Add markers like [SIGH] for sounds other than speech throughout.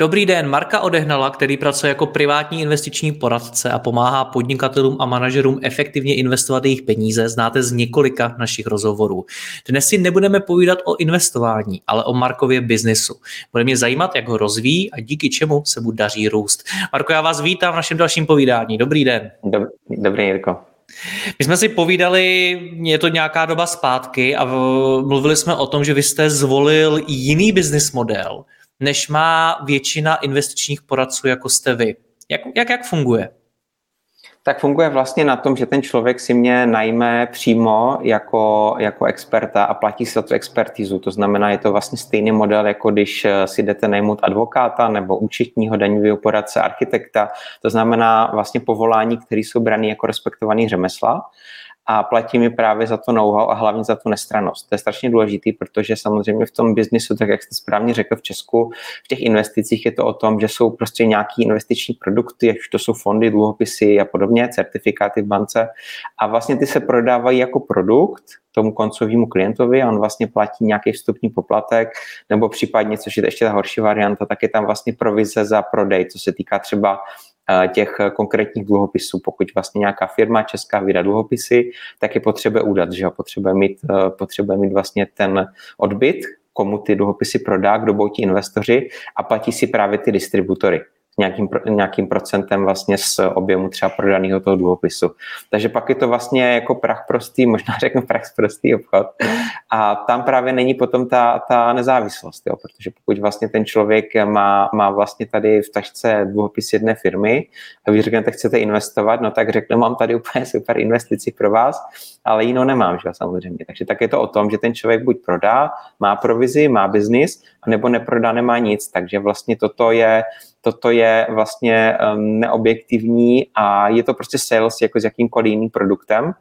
Dobrý den, Marka Odehnala, který pracuje jako privátní investiční poradce a pomáhá podnikatelům a manažerům efektivně investovat jejich peníze, znáte z několika našich rozhovorů. Dnes si nebudeme povídat o investování, ale o Markově biznesu. Bude mě zajímat, jak ho rozvíjí a díky čemu se mu daří růst. Marko, já vás vítám v našem dalším povídání. Dobrý den. Dobrý, dobrý Jirko. My jsme si povídali, je to nějaká doba zpátky a mluvili jsme o tom, že vy jste zvolil jiný business model, než má většina investičních poradců, jako jste vy. Jak, jak, jak funguje? Tak funguje vlastně na tom, že ten člověk si mě najme přímo jako, jako experta a platí si za tu expertizu. To znamená, je to vlastně stejný model, jako když eh, si jdete najmout advokáta nebo účetního daňového poradce, architekta. To znamená vlastně povolání, které jsou brané jako respektovaný řemesla a platí mi právě za to know-how a hlavně za tu nestranost. To je strašně důležitý, protože samozřejmě v tom biznisu, tak jak jste správně řekl v Česku, v těch investicích je to o tom, že jsou prostě nějaký investiční produkty, jak to jsou fondy, dluhopisy a podobně, certifikáty v bance a vlastně ty se prodávají jako produkt, tomu koncovému klientovi a on vlastně platí nějaký vstupní poplatek, nebo případně, což je ještě ta horší varianta, tak je tam vlastně provize za prodej, co se týká třeba těch konkrétních dluhopisů. Pokud vlastně nějaká firma česká vydá dluhopisy, tak je potřeba udat, že? Potřebuje mít, eh, potřebuje mít vlastně ten odbyt, komu ty dluhopisy prodá, kdo budou ti investoři a platí si právě ty distributory nějakým, nějakým procentem vlastně z objemu třeba prodaného toho dluhopisu. Takže pak je to vlastně jako prach prostý, [LAUGHS] možná řeknu prach prostý obchod. A tam právě není potom ta, ta nezávislost, jo, protože pokud vlastně ten člověk má, má vlastně tady v tašce dluhopis jedné firmy a vy řeknete, chcete investovat, no tak řeknu, mám tady úplně [LAUGHS] super investici pro vás, ale jinou nemám, že samozřejmě. Takže tak je to o tom, že ten člověk buď prodá, má provizi, má biznis, nebo neprodá, nemá nic. Takže vlastně toto je toto je vlastně um, neobjektivní a je to prostě sales jako s jakýmkoliv jiným produktem.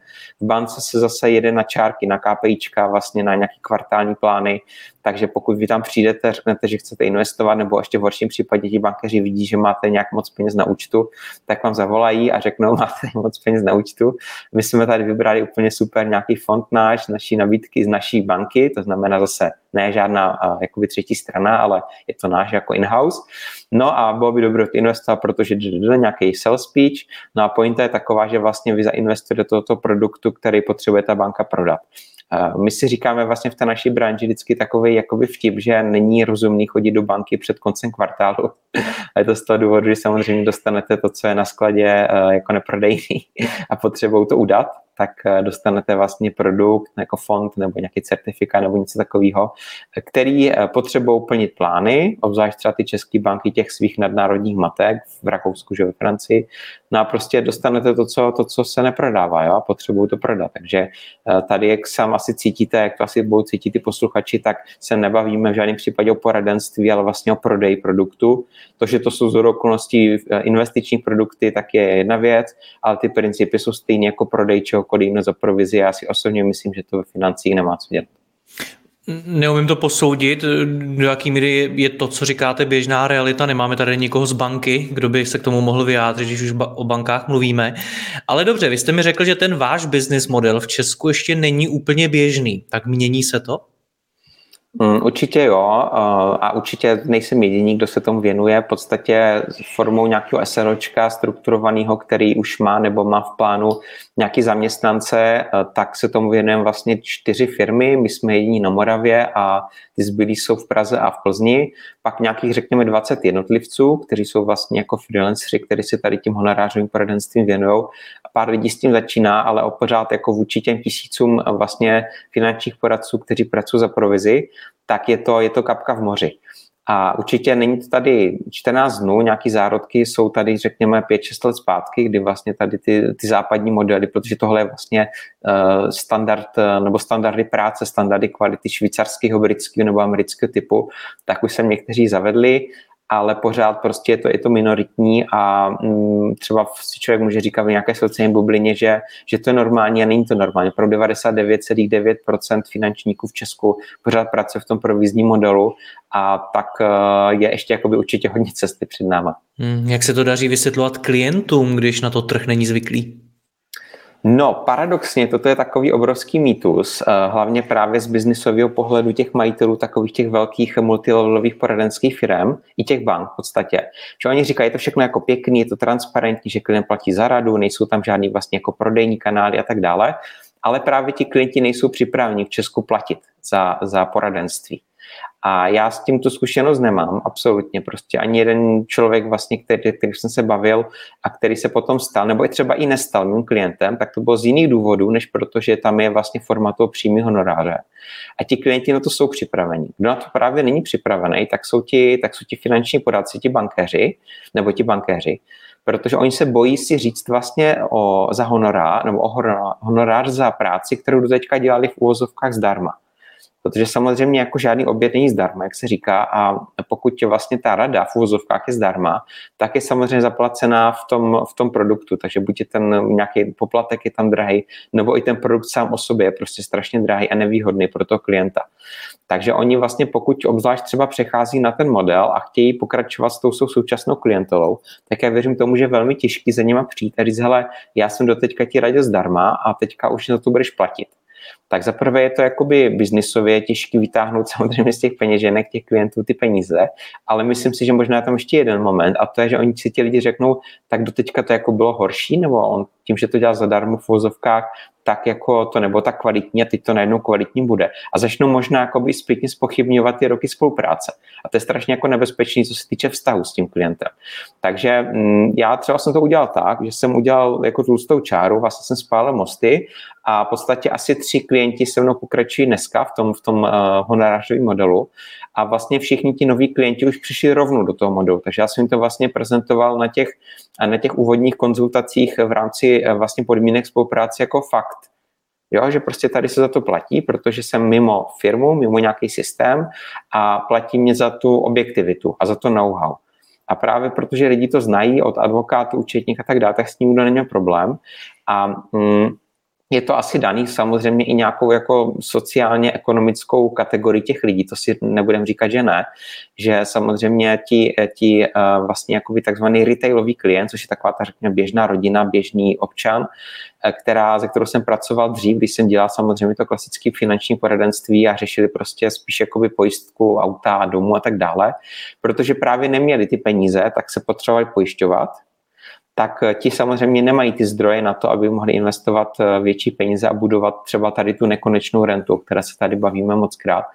V bance se zase jede na čárky, na KPIčka, vlastně na nějaké kvartální plány, takže pokud vy tam přijdete, řeknete, že chcete investovat, nebo ještě v horším případě ti bankéři vidí, že máte nějak moc peněz na účtu, tak vám zavolají a řeknou, [LAUGHS] máte moc peněz na účtu. My jsme tady vybrali úplně super nějaký fond náš, naší nabídky z naší banky, to znamená zase ne žádná jakoby třetí strana, ale je to náš jako in-house. No a bylo by dobré investovat, protože jde nějaký sales speech. No a pointa je taková, že vlastně vy zainvestujete do tohoto produktu, který potřebuje ta banka prodat. My si říkáme vlastně v té naší branži vždycky takový jakoby vtip, že není rozumný chodit do banky před koncem kvartálu. A je to z toho důvodu, že samozřejmě dostanete to, co je na skladě eh, jako neprodejný a potřebou to udat tak eh, dostanete vlastně produkt jako fond nebo nějaký certifikát nebo něco takového, který eh, potřebují plnit plány, obzvlášť třeba ty české banky těch svých nadnárodních matek v Rakousku, že ve Francii, no a prostě dostanete to, co, to, co se neprodává jo, a potřebují to prodat. Takže eh, tady, jak sám asi cítíte, jak to asi budou cítit ty posluchači, tak se nebavíme v žádném případě o poradenství, ale vlastně o prodeji produktu. To, že to jsou z okolností investiční produkty, tak je jedna věc, ale ty principy jsou stejné jako prodej čeho jiného za provizi. Já si osobně myslím, že to ve financích nemá co dělat. Neumím to posoudit, do jaký míry je to, co říkáte, běžná realita. Nemáme tady nikoho z banky, kdo by se k tomu mohl vyjádřit, když už o bankách mluvíme. Ale dobře, vy jste mi řekl, že ten váš business model v Česku ještě není úplně běžný. Tak mění se to? Mm, určitě jo a určitě nejsem jediný, kdo se tomu věnuje. V podstatě formou nějakého SROčka strukturovaného, který už má nebo má v plánu nějaký zaměstnance, tak se tomu věnujeme vlastně čtyři firmy. My jsme jediní na Moravě a ty zbylí jsou v Praze a v Plzni. Pak nějakých, řekněme, 20 jednotlivců, kteří jsou vlastně jako freelanceri, kteří se tady tím honorářovým poradenstvím věnují. Pár lidí s tím začíná, ale pořád jako vůči těm tisícům vlastně finančních poradců, kteří pracují za provizi, tak je to, je to kapka v moři. A určitě není to tady 14 dnů, nějaký zárodky jsou tady, řekněme, 5-6 let zpátky, kdy vlastně tady ty, ty západní modely, protože tohle je vlastně uh, standard, nebo standardy práce, standardy kvality švýcarského, britského nebo amerického typu, tak už se někteří zavedli ale pořád prostě je to, je to minoritní a mm, třeba si člověk může říkat v nějaké sociální bublině, že, že to je normální a není to normální. Pro 99,9% finančníků v Česku pořád pracuje v tom provizním modelu a tak eh, je ještě jakoby určitě hodně cesty před náma. Hmm, jak se to daří vysvětlovat klientům, když na to trh není zvyklý? No, paradoxně, toto je takový obrovský mýtus, eh, hlavně právě z biznisového pohledu těch majitelů takových těch velkých multilevelových poradenských firm i těch bank v podstatě. Že oni říkají, je to všechno jako pěkný, je to transparentní, že klient platí za radu, nejsou tam žádný vlastně jako prodejní kanály a tak dále, ale právě ti klienti nejsou připraveni v Česku platit za, za poradenství. A já s tím tu zkušenost nemám, absolutně. Prostě ani jeden člověk, vlastně, který, který jsem se bavil a který se potom stal, nebo je třeba i nestal mým klientem, tak to bylo z jiných důvodů, než protože tam je vlastně forma toho přímého honoráře. A ti klienti na to jsou připraveni. Kdo na to právě není připravený, tak jsou ti, tak jsou ti finanční poradci, ti bankéři, nebo ti bankéři, protože oni se bojí si říct vlastně o, za honorár, nebo o honorár za práci, kterou do teďka dělali v úvozovkách zdarma protože samozřejmě jako žádný oběd není zdarma, jak se říká, a pokud vlastně ta rada v úvozovkách je zdarma, tak je samozřejmě zaplacená v tom, v tom produktu, takže buď je ten nějaký poplatek je tam drahý, nebo i ten produkt sám o sobě je prostě strašně drahý a nevýhodný pro toho klienta. Takže oni vlastně, pokud obzvlášť třeba přechází na ten model a chtějí pokračovat s tou současnou klientolou, tak já věřím tomu, že je velmi těžký za nima přijít a říct, hele, já jsem do teďka ti radil zdarma a teďka už za to budeš platit tak zaprvé je to jakoby biznisově těžké vytáhnout samozřejmě z těch peněženek těch klientů ty peníze, ale myslím si, že možná je tam ještě jeden moment a to je, že oni si ti lidi řeknou, tak do teďka to jako bylo horší, nebo on tím, že to dělá zadarmo v vozovkách, tak jako to nebo tak kvalitní a teď to najednou kvalitní bude. A začnou možná jakoby zpětně spochybňovat ty roky spolupráce. A to je strašně jako nebezpečný, co se týče vztahu s tím klientem. Takže mm, já třeba jsem to udělal tak, že jsem udělal jako tlustou čáru, vlastně jsem spálil mosty a v podstatě asi tři klienti se mnou pokračují dneska v tom, v tom uh, honorářovém modelu a vlastně všichni ti noví klienti už přišli rovnou do toho modelu, takže já jsem jim to vlastně prezentoval na těch, na těch úvodních konzultacích v rámci uh, vlastně podmínek spolupráce jako fakt. Jo, že prostě tady se za to platí, protože jsem mimo firmu, mimo nějaký systém a platí mě za tu objektivitu a za to know-how. A právě protože lidi to znají od advokátů, účetních a tak dále, tak s tím neměl problém. A mm, je to asi daný samozřejmě i nějakou jako sociálně ekonomickou kategorii těch lidí, to si nebudem říkat, že ne, že samozřejmě ti, ti uh, vlastně jakoby takzvaný retailový klient, což je taková ta řekněme běžná rodina, běžný občan, eh, která, ze kterou jsem pracoval dřív, když jsem dělal samozřejmě to klasické finanční poradenství a řešili prostě spíš jakoby pojistku auta, domu a tak dále, protože právě neměli ty peníze, tak se potřebovali pojišťovat, tak eh, ti samozřejmě nemají ty zdroje na to, aby mohli investovat eh, větší peníze a budovat třeba tady tu nekonečnou rentu, o které se tady bavíme moc krát.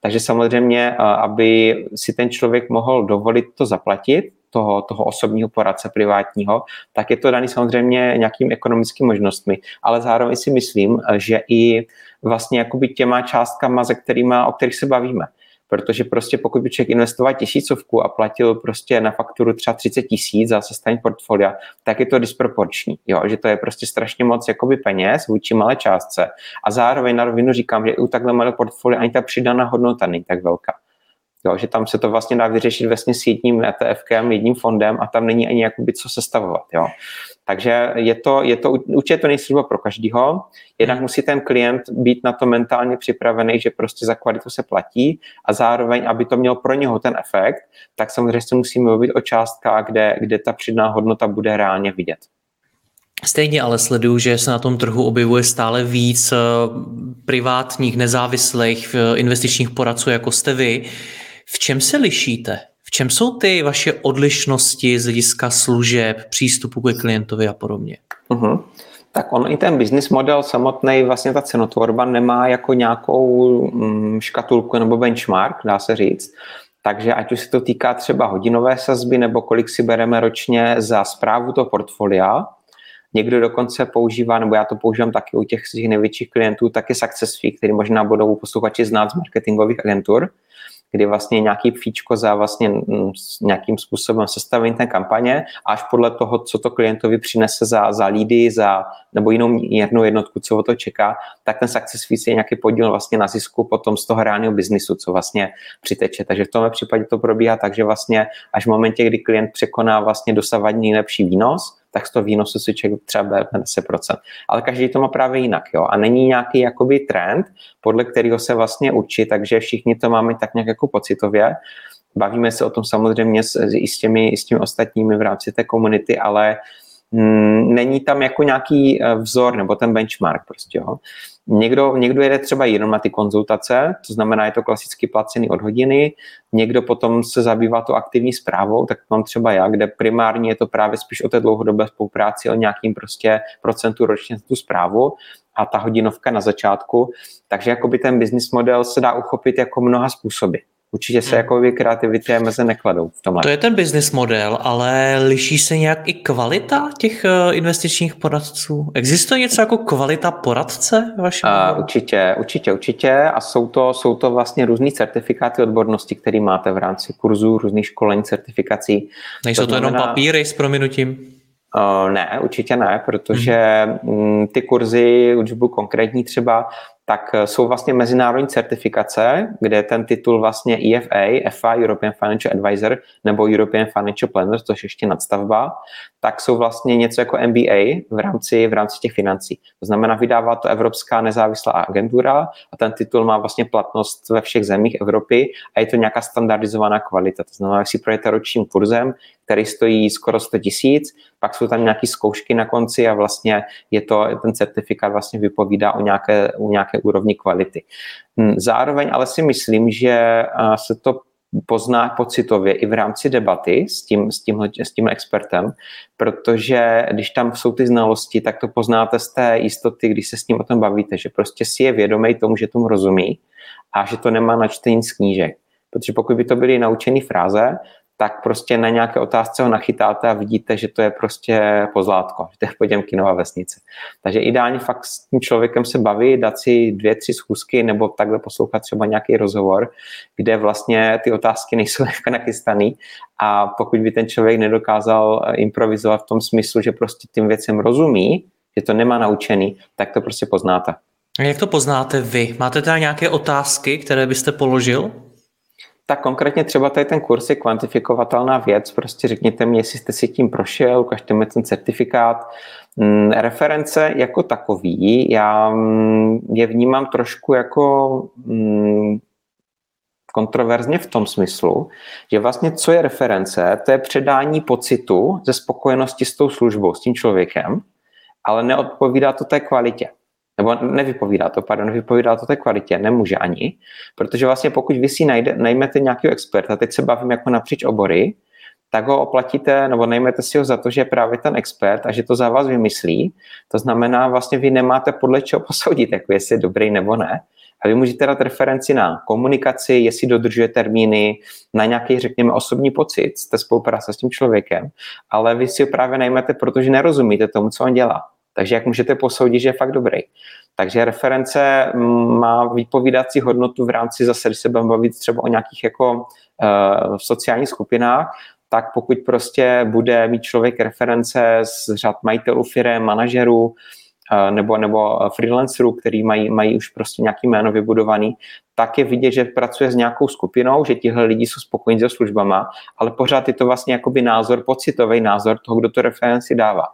Takže samozřejmě, eh, aby si ten člověk mohl dovolit to zaplatit, toho, toho osobního poradce privátního, tak je to daný samozřejmě nějakým ekonomickými možnostmi, ale zároveň si myslím, že i vlastně jakoby těma částkama, ze kterýma, o kterých se bavíme protože prostě pokud by člověk investoval tisícovku a platil prostě na fakturu třeba 30 tisíc za sestavení portfolia, tak je to disproporční, jo, že to je prostě strašně moc jakoby peněz vůči malé částce a zároveň na rovinu říkám, že u takhle malé portfolia ani ta přidaná hodnota není tak velká. Jo, že tam se to vlastně dá vyřešit vlastně s jedním ETFkem, jedním fondem a tam není ani jakoby co sestavovat. Jo. Takže je to, je to, určitě to nejsou pro každého. Jednak hmm. musí ten klient být na to mentálně připravený, že prostě za kvalitu se platí a zároveň, aby to mělo pro něho ten efekt, tak samozřejmě se musíme mluvit o částkách, kde, kde ta přidná hodnota bude reálně vidět. Stejně ale sleduju, že se na tom trhu objevuje stále víc eh, privátních, nezávislých eh, investičních poradců, jako jste vy. V čem se lišíte? V čem jsou ty vaše odlišnosti z hlediska služeb, přístupu ke klientovi a podobně? Uh-huh. Tak on i ten business model samotný, vlastně ta cenotvorba nemá jako nějakou mm, škatulku nebo benchmark, dá se říct. Takže ať už se to týká třeba hodinové sazby nebo kolik si bereme ročně za zprávu toho portfolia, Někdo dokonce používá, nebo já to používám taky u těch svých největších klientů, taky success fee, který možná budou posluchači znát z marketingových agentur, kdy vlastně nějaký fíčko za vlastně nějakým způsobem sestavení té kampaně, až podle toho, co to klientovi přinese za, za lídy, za, nebo jinou jednu jednotku, co o to čeká, tak ten success fees je nějaký podíl vlastně na zisku potom z toho reálného biznisu, co vlastně přiteče. Takže v tomhle případě to probíhá tak, že vlastně až v momentě, kdy klient překoná vlastně dosavadní nejlepší výnos, tak z toho výnosu si člověk třeba bere 10%. Ale každý to má právě jinak. Jo? A není nějaký jakoby trend, podle kterého se vlastně učí, takže všichni to máme tak nějak jako pocitově. Bavíme se o tom samozřejmě s, i, s těmi, i s těmi ostatními v rámci té komunity, ale mm, není tam jako nějaký eh, vzor nebo ten benchmark prostě. Jo? Někdo, někdo jede třeba jenom na ty konzultace, to znamená, je to klasicky placený od hodiny, někdo potom se zabývá to aktivní zprávou, tak mám třeba já, kde primárně je to právě spíš o té dlouhodobé spolupráci, o nějakým prostě procentu ročně tu zprávu a ta hodinovka na začátku. Takže jakoby ten business model se dá uchopit jako mnoha způsoby. Určitě se hmm. jako kreativitě a meze nekladou v tomhle. To je ten business model, ale liší se nějak i kvalita těch eh, investičních poradců? Existuje něco jako kvalita poradce? Uh, určitě, určitě, určitě. A jsou to, jsou to vlastně různý certifikáty odbornosti, které máte v rámci kurzů, různých školení, certifikací. Nejsou to, to znamená... jenom papíry s prominutím? Uh, ne, určitě ne, protože hmm. ty kurzy, už budu konkrétní třeba, tak eh, jsou vlastně mezinárodní certifikace, kde ten titul vlastně EFA, FA, European Financial Advisor, nebo European Financial Planner, což ještě nadstavba, tak jsou vlastně něco jako MBA v rámci, v rámci těch financí. To znamená, vydává to Evropská nezávislá agentura a ten titul má vlastně platnost ve všech zemích Evropy a je to nějaká standardizovaná kvalita. To znamená, že si projete ročním kurzem, který stojí skoro 100 tisíc, pak jsou tam nějaké zkoušky na konci a vlastně je to, ten certifikát vlastně vypovídá o nějaké, o nějaké úrovni kvality. Hm, zároveň ale si myslím, že se to pozná pocitově i v rámci debaty s tím, s, tímhle, s tím expertem, protože když tam jsou ty znalosti, tak to poznáte z té jistoty, když se s ním o tom bavíte, že prostě si je vědomý tomu, že tomu rozumí a že to nemá načtení z knížek. Protože pokud by to byly naučené fráze, tak prostě na nějaké otázce ho nachytáte a vidíte, že to je prostě pozlátko, že to je Poděmkinová vesnice. Takže ideálně fakt s tím člověkem se baví, dát si dvě, tři schůzky nebo takhle poslouchat třeba nějaký rozhovor, kde vlastně ty otázky nejsou [LAUGHS] jako nachystaný a pokud by ten člověk nedokázal eh, improvizovat v tom smyslu, že prostě tím věcem rozumí, že to nemá naučený, tak to prostě poznáte. A jak to poznáte vy? Máte teda nějaké otázky, které byste položil? Tak konkrétně třeba tady ten kurz je kvantifikovatelná věc, prostě řekněte mi, jestli jste si tím prošel, ukažte mi ten certifikát. Mm, reference jako takový, já mm, je vnímám trošku jako mm, kontroverzně v tom smyslu, že vlastně co je reference, to je předání pocitu ze spokojenosti s tou službou, s tím člověkem, ale neodpovídá to té kvalitě nebo nevypovídá to, pardon, nevypovídá to té kvalitě, nemůže ani, protože vlastně pokud vy si najde, najmete nějakého experta, teď se bavím jako napříč obory, tak ho oplatíte, nebo najmete si ho za to, že je právě ten expert a že to za vás vymyslí. To znamená, vlastně vy nemáte podle čeho posoudit, jako jestli je dobrý nebo ne. A vy můžete dát referenci na komunikaci, jestli dodržuje termíny, na nějaký, řekněme, osobní pocit té spolupráce s tím člověkem, ale vy si ho právě najmete, protože nerozumíte tomu, co on dělá. Takže jak můžete posoudit, že je fakt dobrý? Takže reference mm, má vypovídací hodnotu v rámci zase, když se budeme bavit třeba o nějakých jako uh, sociálních skupinách, tak pokud prostě bude mít člověk reference z řad majitelů firm, manažerů, nebo, nebo freelancerů, který mají, mají už prostě nějaký jméno vybudovaný, tak je vidět, že pracuje s nějakou skupinou, že tihle lidi jsou spokojení se službama, ale pořád je to vlastně jakoby názor, pocitový názor toho, kdo to referenci dává.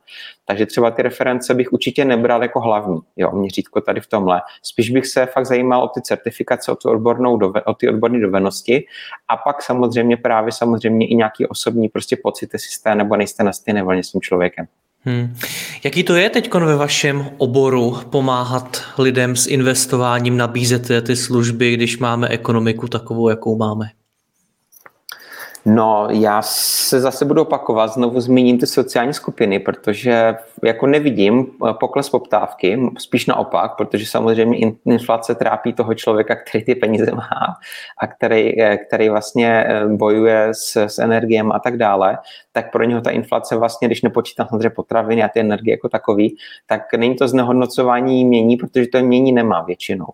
Takže třeba ty reference bych určitě nebral jako hlavní, jo, měřítko tady v tomhle. Spíš bych se fakt zajímal o ty certifikace, o, tu odbornou dove, o ty odborné dovednosti a pak samozřejmě právě samozřejmě i nějaký osobní prostě pocit, jestli jste nebo nejste na stejné vlně s tím člověkem. Hmm. Jaký to je teď ve vašem oboru pomáhat lidem s investováním, nabízet ty služby, když máme ekonomiku takovou, jakou máme? No, já se zase budu opakovat, znovu zmíním ty sociální skupiny, protože jako nevidím eh, pokles poptávky, spíš naopak, protože samozřejmě inflace trápí toho člověka, který ty peníze má a který, eh, který vlastně eh, bojuje s, s energiem a tak dále, tak pro něho ta inflace vlastně, když nepočítám samozřejmě potraviny a ty energie jako takový, tak není to znehodnocování mění, protože to mění nemá většinou.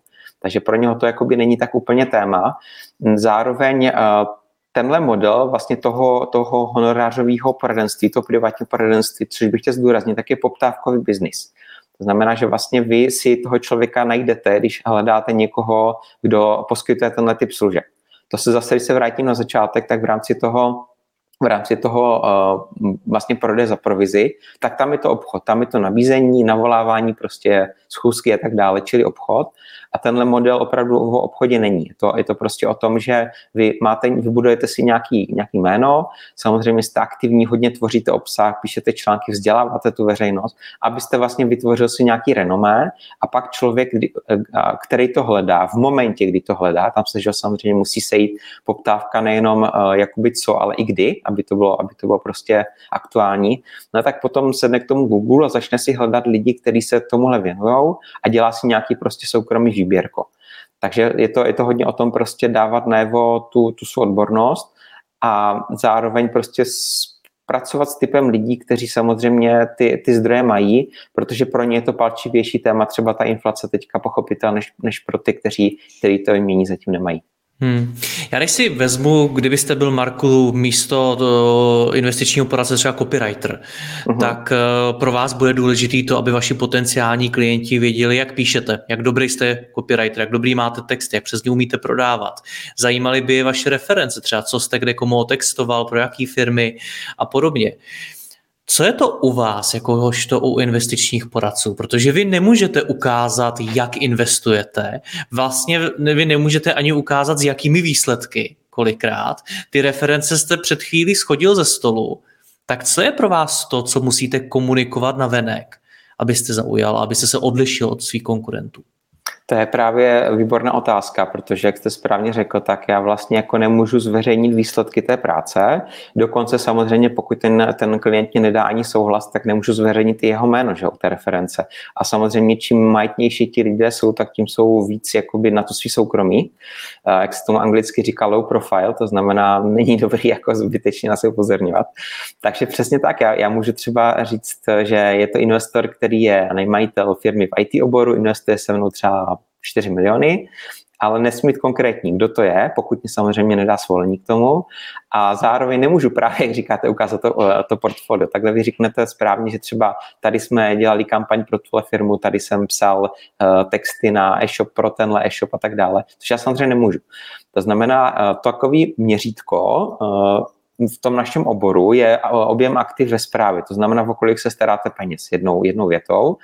Takže pro něho to jakoby není tak úplně téma. Zároveň tenhle model vlastně toho, toho honorářového poradenství, toho privátního poradenství, což bych chtěl zdůraznit, tak je poptávkový biznis. To znamená, že vlastně vy si toho člověka najdete, když hledáte někoho, kdo poskytuje tenhle typ služeb. To se zase, když se vrátím na začátek, tak v rámci toho v rámci toho uh, vlastně prodeje za provizi, tak tam je to obchod, tam je to nabízení, navolávání, prostě schůzky a tak dále, čili obchod. A tenhle model opravdu v obchodě není. To, je to prostě o tom, že vy máte, vybudujete si nějaký, nějaký jméno, samozřejmě jste aktivní, hodně tvoříte obsah, píšete články, vzděláváte tu veřejnost, abyste vlastně vytvořil si nějaký renomé a pak člověk, který to hledá, v momentě, kdy to hledá, tam se že samozřejmě musí sejít poptávka nejenom uh, jakoby co, ale i kdy, aby to bylo, aby to bylo prostě aktuální, no tak potom sedne k tomu Google a začne si hledat lidi, kteří se tomuhle věnují a dělá si nějaký prostě soukromý výběrko. Takže je to, je to hodně o tom prostě dávat najevo tu, tu svou odbornost a zároveň prostě pracovat s typem lidí, kteří samozřejmě ty, ty zdroje mají, protože pro ně je to palčivější téma, třeba ta inflace teďka pochopitelná, než, než pro ty, kteří, kteří to mění zatím nemají. Hmm. Já když si vezmu, kdybyste byl Marku místo do investičního poradce třeba copywriter, uh-huh. tak uh, pro vás bude důležité to, aby vaši potenciální klienti věděli, jak píšete, jak dobrý jste copywriter, jak dobrý máte text, jak přesně umíte prodávat. Zajímaly by je vaše reference, třeba co jste kde komu textoval, pro jaký firmy a podobně. Uh, co je to u vás, jakožto u investičních poradců? Protože vy nemůžete ukázat, jak investujete. Vlastně vy nemůžete ani ukázat, s jakými výsledky kolikrát. Ty reference jste před chvílí schodil ze stolu. Tak co je pro vás to, co musíte komunikovat na venek, abyste zaujal, abyste se odlišil od svých konkurentů? To je právě výborná otázka, protože jak jste správně řekl, tak já vlastně jako nemůžu zveřejnit výsledky té práce. Dokonce samozřejmě, pokud ten, ten klient mě nedá ani souhlas, tak nemůžu zveřejnit i jeho jméno, že, té reference. A samozřejmě, čím majitnější ti lidé jsou, tak tím jsou víc jakoby na to svý soukromí. Jak se tomu anglicky říká low profile, to znamená, není dobrý jako zbytečně na se upozorňovat. Takže přesně tak, já, já můžu třeba říct, že je to investor, který je nejmajitel firmy v IT oboru, investuje se mnou třeba 4 miliony, ale nesmí být konkrétní, kdo to je, pokud mi samozřejmě nedá svolení k tomu. A zároveň nemůžu právě, jak říkáte, ukázat to, to portfolio. Takhle vy řeknete správně, že třeba tady jsme dělali kampaň pro tuhle firmu, tady jsem psal uh, texty na e-shop pro tenhle e-shop a tak dále, což já samozřejmě nemůžu. To znamená, uh, takový měřítko uh, v tom našem oboru je objem aktiv ve zprávě, to znamená, o kolik se staráte peněz jednou, jednou větou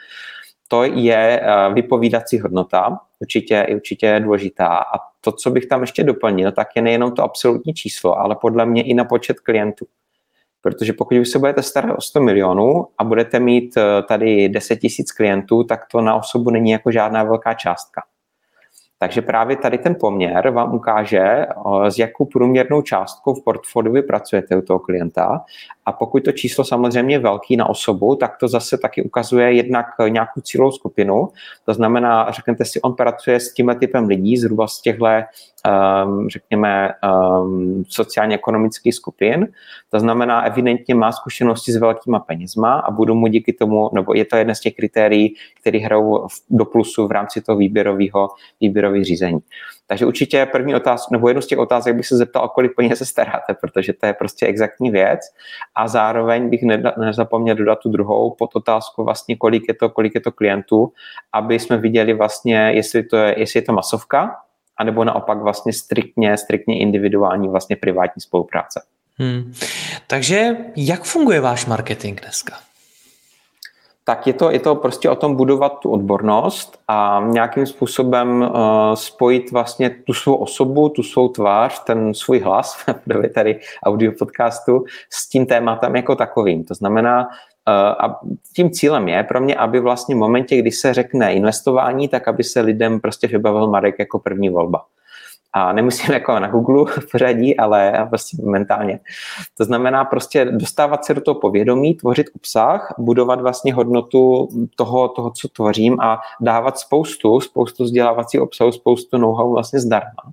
to je eh, vypovídací hodnota, určitě, určitě důležitá. A to, co bych tam ještě doplnil, tak je nejenom to absolutní číslo, ale podle mě i na počet klientů. Protože pokud vy se budete starat o 100 milionů a budete mít eh, tady 10 tisíc klientů, tak to na osobu není jako žádná velká částka. Takže právě tady ten poměr vám ukáže, s jakou průměrnou částkou v portfoliu vy pracujete u toho klienta. A pokud to číslo samozřejmě je velký na osobu, tak to zase taky ukazuje jednak nějakou cílovou skupinu. To znamená, řeknete si, on pracuje s tímhle typem lidí, zhruba z těchto řekněme, um, sociálně-ekonomických skupin. To znamená, evidentně má zkušenosti s velkýma penězma a budu mu díky tomu, nebo je to jedna z těch kritérií, které hrajou do plusu v rámci toho výběrového, výběrového řízení. Takže určitě první otázka, nebo jednu z těch otázek bych se zeptal, o kolik peněz se staráte, protože to je prostě exaktní věc. A zároveň bych nezapomněl dodat tu druhou pod otázku vlastně, kolik je to, kolik je to klientů, aby jsme viděli vlastně, jestli, to je, jestli je to masovka, anebo naopak vlastně striktně, striktně individuální vlastně privátní spolupráce. Hmm. Takže jak funguje váš marketing dneska? tak je to, je to prostě o tom budovat tu odbornost a nějakým způsobem uh, spojit vlastně tu svou osobu, tu svou tvář, ten svůj hlas, [LAUGHS] tady audio podcastu, s tím tématem jako takovým. To znamená, a tím cílem je pro mě, aby vlastně v momentě, kdy se řekne investování, tak aby se lidem prostě vybavil Marek jako první volba a nemusím [LAUGHS] jako na Google v pořadí, ale prostě mentálně. To znamená prostě dostávat se do toho povědomí, tvořit obsah, budovat vlastně hodnotu toho, toho co tvořím a dávat spoustu, spoustu vzdělávacího obsahu, spoustu know-how vlastně zdarma.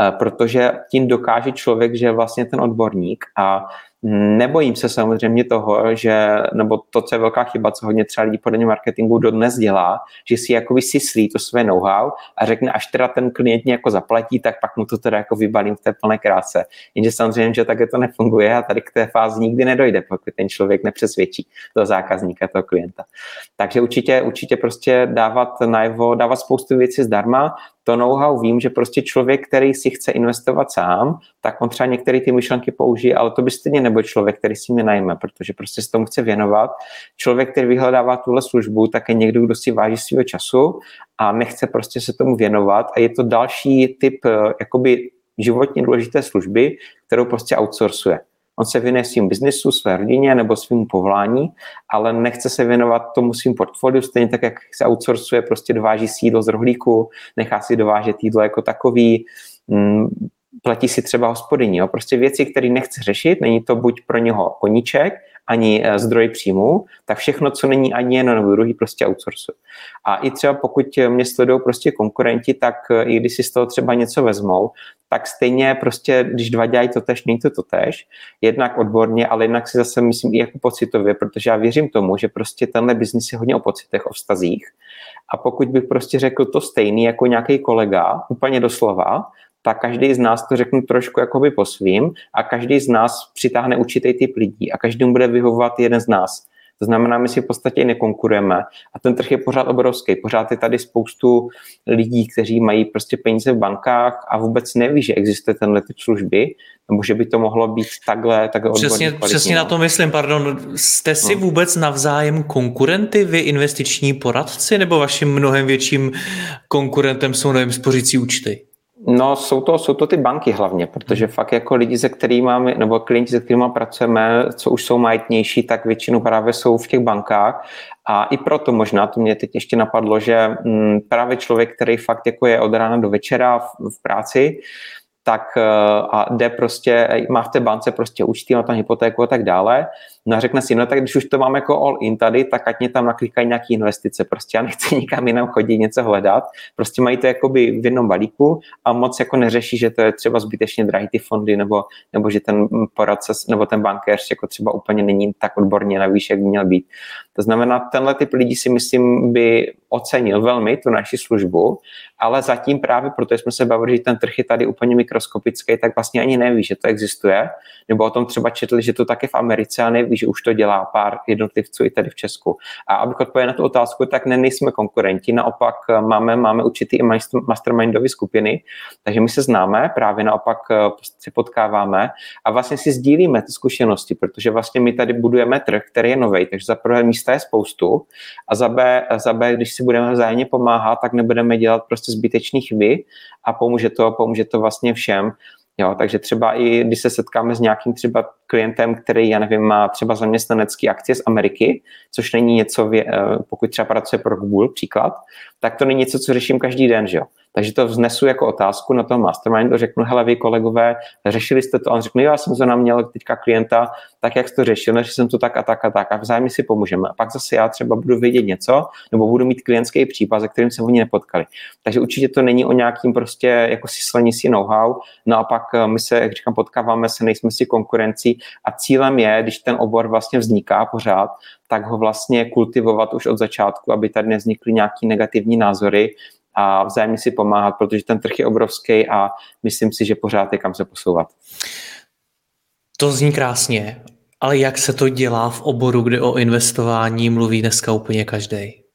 Eh, protože tím dokáže člověk, že je vlastně ten odborník a Nebojím se samozřejmě toho, že, nebo to, co je velká chyba, co hodně třeba lidí podle marketingu dodnes dělá, že si jako vysyslí to své know-how a řekne, až teda ten klient mě jako zaplatí, tak pak mu to teda jako vybalím v té plné kráse. Jenže samozřejmě, že také to nefunguje a tady k té fázi nikdy nedojde, pokud ten člověk nepřesvědčí toho zákazníka, toho klienta. Takže určitě, určitě prostě dávat najevo, dávat spoustu věcí zdarma, to know-how vím, že prostě člověk, který si chce investovat sám, tak on třeba některé ty myšlenky použije, ale to by stejně nebyl člověk, který si mě najme, protože prostě se tomu chce věnovat. Člověk, který vyhledává tuhle službu, tak je někdo, kdo si váží svého času a nechce prostě se tomu věnovat a je to další typ eh, jakoby životně důležité služby, kterou prostě outsourcuje. On se věnuje svým biznisu, své rodině nebo svým povolání, ale nechce se věnovat tomu svým portfoliu, stejně tak, jak se outsourcuje, prostě dováží sídlo z rohlíku, nechá si dovážet jídlo jako takový, mm, platí si třeba hospodyní. Jo? Prostě věci, které nechce řešit, není to buď pro něho koníček, ani eh, zdroj příjmu, tak všechno, co není ani jedno nebo druhý, prostě outsourcuje. A i třeba pokud mě sledují prostě konkurenti, tak eh, i když si z toho třeba něco vezmou, tak stejně prostě, když dva dělají to tež, není to to tež, jednak odborně, ale jednak si zase myslím i jako pocitově, protože já věřím tomu, že prostě tenhle biznis je hodně o pocitech, o vztazích. A pokud bych prostě řekl to stejný jako nějaký kolega, úplně doslova, tak každý z nás to řekne trošku jakoby po svým a každý z nás přitáhne určitý typ lidí a každému bude vyhovovat jeden z nás. To znamená, my si v podstatě nekonkurujeme a ten trh je pořád obrovský. Pořád je tady spoustu lidí, kteří mají prostě peníze v bankách a vůbec neví, že existuje tenhle typ služby, nebo že by to mohlo být takhle, takhle přesně, přesně na to myslím, pardon. Jste si no. vůbec navzájem konkurenty, vy investiční poradci, nebo vaším mnohem větším konkurentem jsou nevím, spořící účty? No, jsou to, jsou to ty banky hlavně, protože hmm. fakt jako lidi, se kterými, nebo klienti, se kterými pracujeme, co už jsou majetnější, tak většinou právě jsou v těch bankách a i proto možná, to mě teď ještě napadlo, že m, mm, právě člověk, který fakt jako je od rána do večera v, v práci, tak eh, a jde prostě, má v té bance prostě účty, má tam hypotéku a tak dále, No a řekne si, no tak když už to mám jako all in tady, tak ať mě tam naklikají nějaké investice. Prostě já nechci nikam jinam chodit, něco hledat. Prostě mají to jakoby v jednom balíku a moc jako neřeší, že to je třeba zbytečně drahý ty fondy, nebo, nebo že ten poradce, nebo ten bankéř jako třeba úplně není tak odborně na výš, jak by měl být. To znamená, tenhle typ lidí si myslím by ocenil velmi tu naši službu, ale zatím právě proto jsme se bavili, že ten trh je tady úplně mikroskopický, tak vlastně ani neví, že to existuje, nebo o tom třeba četli, že to také v Americe a neví, že už to dělá pár jednotlivců i tady v Česku. A abych odpověděl na tu otázku, tak ne, nejsme konkurenti, naopak eh, máme, máme určitý mastermindové skupiny, takže my se známe, právě naopak eh, se potkáváme a vlastně si sdílíme ty zkušenosti, protože vlastně my tady budujeme trh, který je nový, takže za prvé místa je spoustu a za B, za B když si budeme vzájemně pomáhat, tak nebudeme dělat prostě zbytečný chyby a pomůže to, pomůže to vlastně všem. Jo, takže třeba i když se setkáme s nějakým třeba klientem, který, já nevím, má třeba zaměstnanecký akcie z Ameriky, což není něco, eh, pokud třeba pracuje pro Google, příklad, tak to není něco, co řeším každý den, že jo. Takže to vznesu jako otázku na tom mastermindu, řeknu, hele vy kolegové, řešili jste to? A on řekne, jo, já jsem to měl teďka klienta, tak jak jsi to řešil, než jsem to tak a tak a tak a vzájemně si pomůžeme. A pak zase já třeba budu vědět něco, nebo budu mít klientský případ, se kterým se oni nepotkali. Takže určitě to není o nějakým prostě jako si slení si know-how, naopak eh, my se, jak říkám, potkáváme se, nejsme si konkurencí a cílem je, když ten obor vlastně vzniká pořád, tak ho vlastně kultivovat už od začátku, aby tady nevznikly nějaký negativní názory, a vzájemně si pomáhat, protože ten trh je obrovský a myslím si, že pořád je kam se posouvat. To zní krásně, ale jak se to dělá v oboru, kde o investování mluví dneska úplně každý?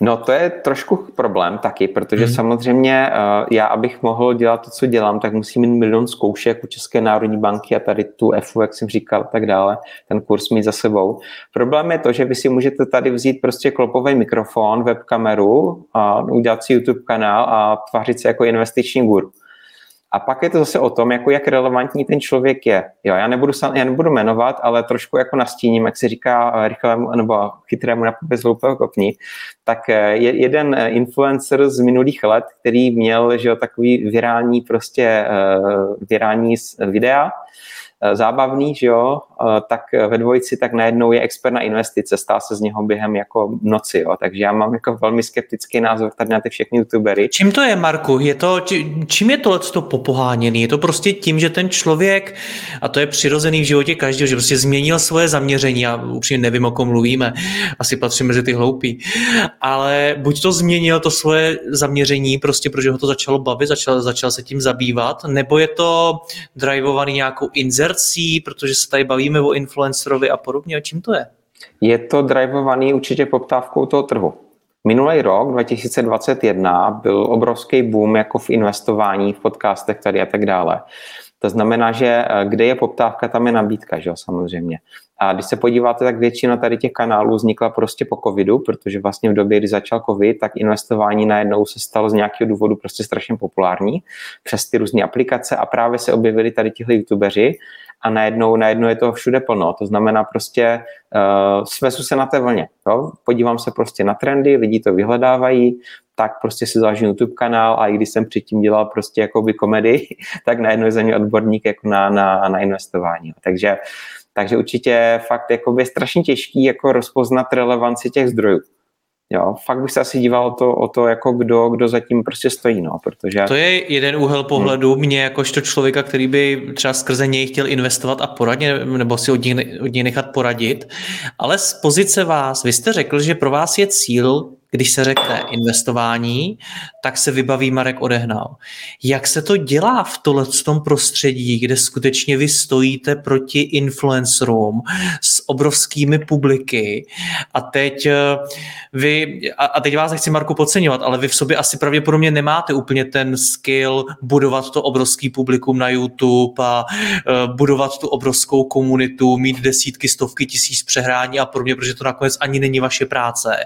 No to je trošku problém taky, protože hmm. samozřejmě uh, já, abych mohl dělat to, co dělám, tak musím mít milion zkoušek u České národní banky a tady tu EFU, jak jsem říkal, a tak dále, ten kurz mít za sebou. Problém je to, že vy si můžete tady vzít prostě klopový mikrofon, webkameru a udělat si YouTube kanál a tvářit se jako investiční guru. A pak je to zase o tom, jako jak relevantní ten člověk je. Jo, já, nebudu, já nebudu jmenovat, ale trošku jako nastíním, jak se říká eh, rychlému nebo chytrému na bez hloupého kopni. Tak eh, je jeden eh, influencer z minulých let, který měl že jo, takový virální prostě virální videa, zábavný, že jo, eh, tak ve dvojici tak najednou je expert na investice, stál se z něho během jako noci, jo, takže já mám jako velmi skeptický názor tady na ty všechny youtubery. Čím to je, Marku? Je to, čím je tohle to popoháněný? Je to prostě tím, že ten člověk, a to je přirozený v životě každého, že prostě změnil svoje zaměření, já upřímně nevím, o kom mluvíme, asi patřím mezi ty hloupí, ale buď to změnil to svoje zaměření, prostě protože ho to začalo bavit, začal, začal se tím zabývat, nebo je to drivovaný nějakou inzercí, protože se tady bavíme o influencerovi a podobně, a čím to je? Je to drivovaný určitě poptávkou toho trhu. Minulý rok, 2021, byl obrovský boom jako v investování, v podcastech tady a tak dále. To znamená, že eh, kde je poptávka, tam je nabídka, že jo, samozřejmě. A když se podíváte, tak většina tady těch kanálů vznikla prostě po covidu, protože vlastně v době, kdy začal covid, tak investování najednou se stalo z nějakého důvodu prostě strašně populární přes ty různé aplikace a právě se objevili tady tihle youtubeři a najednou, najednou je to všude plno. To znamená prostě uh, svesu se na té vlně. Jo? Podívám se prostě na trendy, lidi to vyhledávají, tak prostě si založím YouTube kanál a i když jsem předtím dělal prostě jakoby komedii, [LAUGHS] tak najednou je za mě odborník jako na, na, na investování. Takže, takže určitě fakt jakoby je strašně těžký jako rozpoznat relevanci těch zdrojů. Jo, fakt bych se asi díval o to, o to jako kdo, kdo zatím prostě stojí, no, protože... To je jeden úhel pohledu hmm. mě jakožto člověka, který by třeba skrze něj chtěl investovat a poradně, nebo si od něj, od něj nechat poradit, ale z pozice vás, vy jste řekl, že pro vás je cíl když se řekne investování, tak se vybaví Marek Odehnal. Jak se to dělá v tom prostředí, kde skutečně vy stojíte proti influencerům s obrovskými publiky a teď eh, vy, a teď vás nechci Marku podceňovat, ale vy v sobě asi pravděpodobně nemáte úplně ten skill budovat to obrovský publikum na YouTube a eh, budovat tu obrovskou komunitu, mít desítky, stovky tisíc přehrání a podobně, protože to nakonec ani není vaše práce.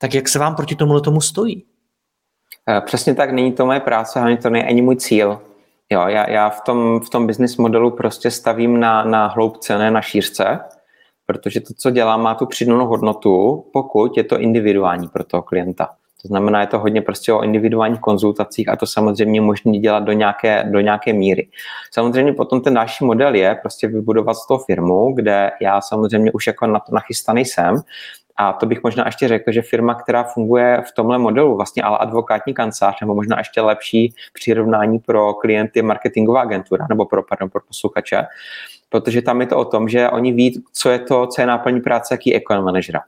Tak jak se vám proti tomu tomu stojí? Eh, přesně tak, není to moje práce, ani to není ani můj cíl. Jo, já, já v tom, v tom business modelu prostě stavím na, na hloubce, ne na šířce, protože to, co dělám, má tu přidanou hodnotu, pokud je to individuální pro toho klienta. To znamená, je to hodně prostě o individuálních konzultacích a to samozřejmě možné dělat do nějaké, do nějaké míry. Samozřejmě potom ten další model je prostě vybudovat z toho firmu, kde já samozřejmě už jako na to nachystaný jsem, a to bych možná ještě řekl, že firma, která funguje v tomhle modelu, vlastně ale advokátní kancelář, nebo možná ještě lepší přirovnání pro klienty marketingová agentura, nebo pro, pardon, pro posluchače, protože tam je to o tom, že oni ví, co je to, co je náplní práce, jaký ekon manažera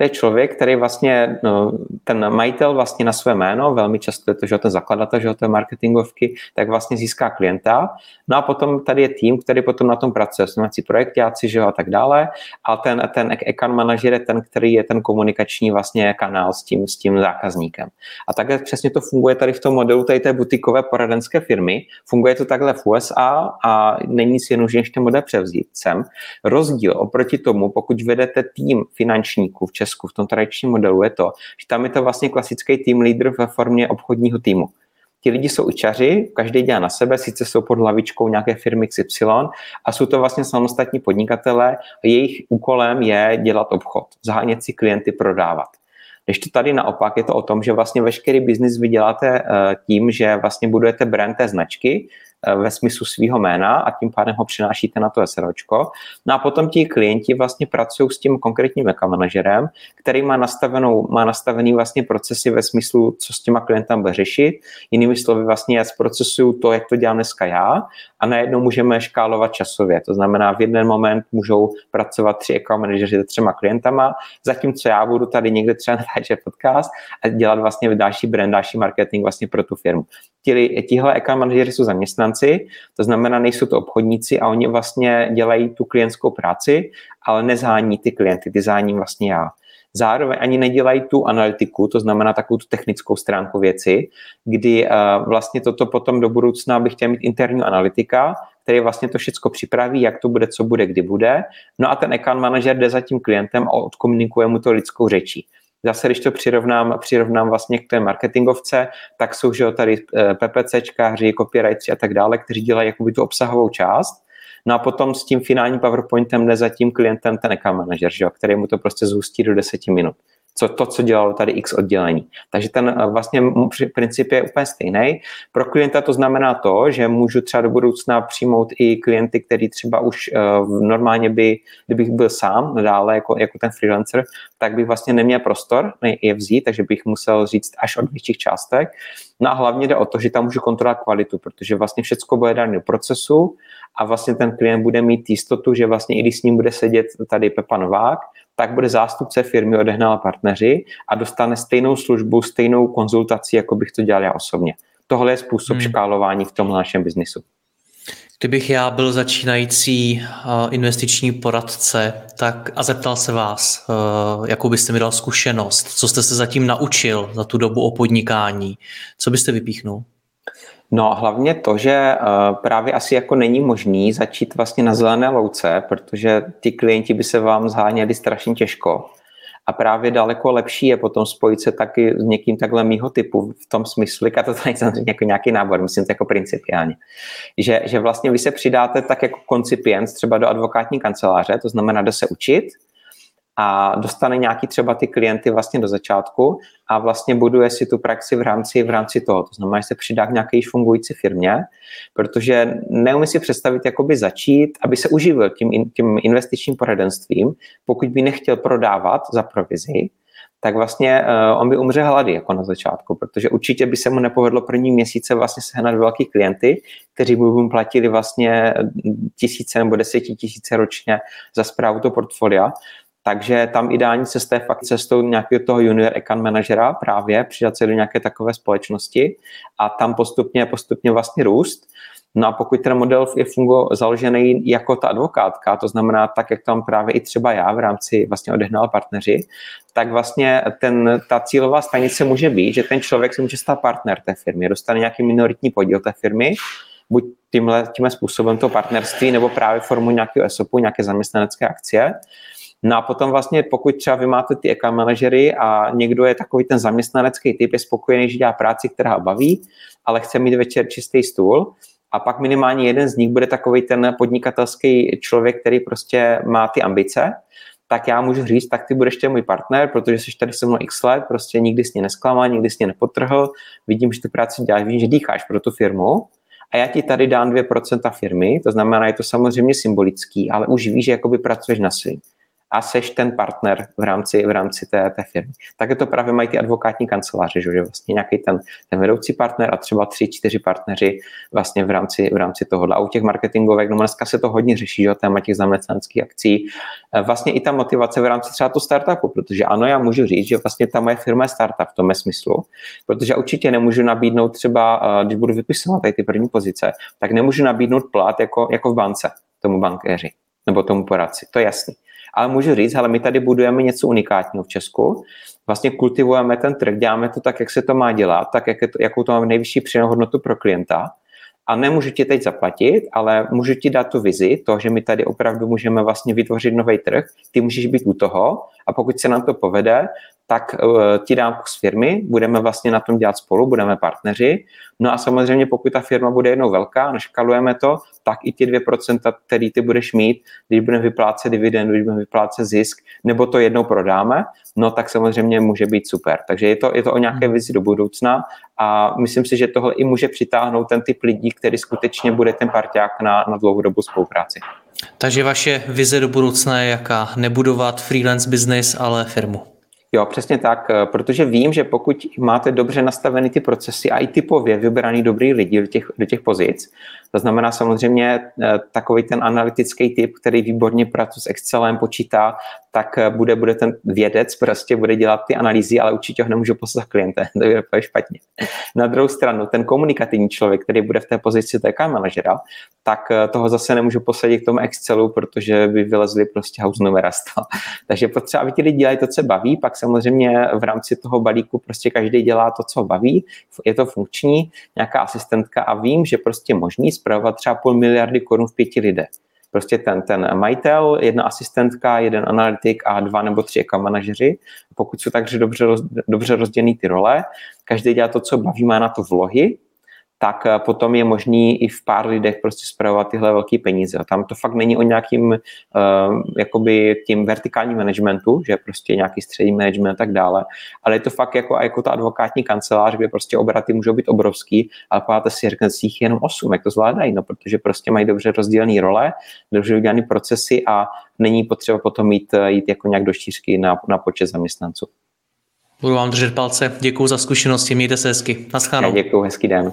to je člověk, který vlastně, no, ten majitel vlastně na své jméno, velmi často je to, že ten zakladatel, že to je marketingovky, tak vlastně získá klienta. No a potom tady je tým, který potom na tom pracuje, jsou projektáci, že a tak dále. A ten, ten account manager je ten, který je ten komunikační vlastně kanál s tím, s tím zákazníkem. A takhle přesně to funguje tady v tom modelu tady té butikové poradenské firmy. Funguje to takhle v USA a není si nužně ještě model převzít sem. Rozdíl oproti tomu, pokud vedete tým finančníků v České Česku v tom tradičním modelu je to, že tam je to vlastně klasický tým leader ve formě obchodního týmu. Ti lidi jsou učaři, každý dělá na sebe, sice jsou pod hlavičkou nějaké firmy XY a jsou to vlastně samostatní podnikatele a jejich úkolem je dělat obchod, zahánět si klienty, prodávat. Když to tady naopak je to o tom, že vlastně veškerý biznis vy děláte eh, tím, že vlastně budujete brand té značky, ve smyslu svého jména a tím pádem ho přinášíte na to SROčko. No a potom ti klienti vlastně pracují s tím konkrétním account manažerem, který má, nastavenou, má nastavený vlastně procesy ve smyslu, co s těma klientem bude řešit. Jinými slovy vlastně já zprocesuju to, jak to dělám dneska já a najednou můžeme škálovat časově. To znamená, v jeden moment můžou pracovat tři account manažeři se třema klientama, zatímco já budu tady někde třeba [LAUGHS] natáčet podcast a dělat vlastně další brand, další marketing vlastně pro tu firmu. Tihle account manažeři jsou zaměstnanci, to znamená, nejsou to obchodníci a oni vlastně dělají tu klientskou práci, ale nezhání ty klienty, ty zháním vlastně já. Zároveň ani nedělají tu analytiku, to znamená takovou tu technickou stránku věci, kdy uh, vlastně toto potom do budoucna bych chtěl mít interní analytika, který vlastně to všechno připraví, jak to bude, co bude, kdy bude. No a ten account manager jde za tím klientem a odkomunikuje mu to lidskou řečí. Zase, když to přirovnám, přirovnám vlastně k té marketingovce, tak jsou že tady eh, PPCčkáři, copywriteri a tak dále, kteří dělají jakoby tu obsahovou část, No a potom s tím finálním PowerPointem jde za tím klientem ten account manager, že jo, který mu to prostě zhustí do deseti minut co, to, co dělalo tady x oddělení. Takže ten eh, vlastně princip je úplně stejný. Pro klienta to znamená to, že můžu třeba do budoucna přijmout i klienty, který třeba už uh, normálně by, kdybych byl sám nadále jako, jako ten freelancer, tak bych vlastně neměl prostor je vzít, takže bych musel říct až od větších částek. No a hlavně jde o to, že tam můžu kontrolovat kvalitu, protože vlastně všechno bude dané do procesu a vlastně ten klient bude mít jistotu, že vlastně i když s ním bude sedět tady Pepa Novák, tak bude zástupce firmy odehnala partneři a dostane stejnou službu, stejnou konzultaci, jako bych to dělal já osobně. Tohle je způsob hmm. škálování v tomhle našem biznisu. Kdybych já byl začínající investiční poradce tak a zeptal se vás, jakou byste mi dal zkušenost, co jste se zatím naučil za tu dobu o podnikání, co byste vypíchnul? No hlavně to, že právě asi jako není možný začít vlastně na zelené louce, protože ty klienti by se vám zháněli strašně těžko. A právě daleko lepší je potom spojit se taky s někým takhle mýho typu v tom smyslu, a to není samozřejmě jako nějaký nábor, myslím to jako principiálně, že, že vlastně vy se přidáte tak jako koncipient třeba do advokátní kanceláře, to znamená, jde se učit, a dostane nějaký třeba ty klienty vlastně do začátku a vlastně buduje si tu praxi v rámci, v rámci toho. To znamená, že se přidá k nějaké již fungující firmě, protože neumí si představit, jakoby začít, aby se uživil tím, tím investičním poradenstvím, pokud by nechtěl prodávat za provizi, tak vlastně uh, on by umřel hlady jako na začátku, protože určitě by se mu nepovedlo první měsíce vlastně sehnat velký klienty, kteří by mu platili vlastně tisíce nebo desetitisíce ročně za zprávu toho portfolia, takže tam ideální cesta je fakt cestou nějakého toho junior account managera právě, přidat se do nějaké takové společnosti a tam postupně, postupně vlastně růst. No a pokud ten model je fungo, založený jako ta advokátka, to znamená tak, jak tam právě i třeba já v rámci vlastně odehnal partneři, tak vlastně ten, ta cílová stanice může být, že ten člověk se může stát partner té firmy, dostane nějaký minoritní podíl té firmy, buď tímhle, tímhle způsobem to partnerství, nebo právě formou nějakého ESOPu, nějaké zaměstnanecké akcie. No a potom vlastně, pokud třeba vy máte ty account manažery a někdo je takový ten zaměstnanecký typ, je spokojený, že dělá práci, která ho baví, ale chce mít večer čistý stůl, a pak minimálně jeden z nich bude takový ten podnikatelský člověk, který prostě má ty ambice, tak já můžu říct, tak ty budeš můj partner, protože jsi tady se mnou x let, prostě nikdy jsi mě nesklamal, nikdy jsi mě nepotrhl, vidím, že tu práci děláš, vím, že dýcháš pro tu firmu a já ti tady dám 2% firmy, to znamená, je to samozřejmě symbolický, ale už víš, že jakoby pracuješ na svým a seš ten partner v rámci, v rámci té, té firmy. je to právě mají ty advokátní kanceláře, že vlastně nějaký ten, ten vedoucí partner a třeba tři, čtyři partneři vlastně v rámci, v rámci tohohle. A u těch marketingovek, no dneska se to hodně řeší, že téma těch zaměstnaneckých akcí. E, vlastně i ta motivace v rámci třeba to startupu, protože ano, já můžu říct, že vlastně ta moje firma je startup v tom smyslu, protože určitě nemůžu nabídnout třeba, e, když budu vypisovat tady ty první pozice, tak nemůžu nabídnout plat jako, jako v bance tomu bankéři nebo tomu poradci, to je jasný ale můžu říct, ale my tady budujeme něco unikátního v Česku, vlastně kultivujeme ten trh, děláme to tak, jak se to má dělat, tak, jak je to, jakou to máme nejvyšší přidanou hodnotu pro klienta. A nemůžu ti teď zaplatit, ale můžu ti dát tu vizi, to, že my tady opravdu můžeme vlastně vytvořit nový trh, ty můžeš být u toho a pokud se nám to povede, tak uh, ti dám kus firmy, budeme vlastně na tom dělat spolu, budeme partneři. No a samozřejmě, pokud ta firma bude jednou velká, naškalujeme to, tak i ty 2%, který ty budeš mít, když budeme vyplácet dividendu, když budeme vyplácet zisk, nebo to jednou prodáme, no tak samozřejmě může být super. Takže je to, je to o nějaké hmm. vizi do budoucna a myslím si, že tohle i může přitáhnout ten typ lidí, který skutečně bude ten parťák na, na dlouhodobou spolupráci. Takže vaše vize do budoucna je jaká? Nebudovat freelance business, ale firmu. Jo, přesně tak, eh, protože vím, že pokud máte dobře nastaveny ty procesy a i typově vybraný dobrý lidi do těch, do těch pozic, to znamená samozřejmě eh, takový ten analytický typ, který výborně pracuje s Excelem, počítá, tak eh, bude, bude ten vědec, prostě bude dělat ty analýzy, ale určitě ho nemůžu poslat kliente, [LAUGHS] to je úplně špatně. Na druhou stranu, ten komunikativní člověk, který bude v té pozici TK manažera, tak eh, toho zase nemůžu posadit k tomu Excelu, protože by vylezli prostě house numera [LAUGHS] Takže potřeba, aby ti lidi dělají to, co baví, pak samozřejmě v rámci toho balíku prostě každý dělá to, co baví, je to funkční, nějaká asistentka a vím, že prostě možný zpravovat třeba půl miliardy korun v pěti lidech. Prostě ten, ten majitel, jedna asistentka, jeden analytik a dva nebo tři account manažeři. Pokud jsou takže dobře, dobře rozdělený ty role, každý dělá to, co baví, má na to vlohy, tak eh, potom je možný i v pár lidech prostě zpravovat tyhle velké peníze. A tam to fakt není o nějakým uh, jakoby tím vertikálním managementu, že prostě nějaký střední management a tak dále, ale je to fakt jako, jako ta advokátní kancelář, kde prostě obraty můžou být obrovský, ale podáte si, řeknete si jich jenom 8, jak to zvládají, no, protože prostě mají dobře rozdělené role, dobře udělané procesy a není potřeba potom jít, eh, jít jako nějak do štířky na, na počet zaměstnanců. Budu vám držet palce, děkuji za zkušenosti, mějte se hezky. Naschledanou. Děkuji, hezký den.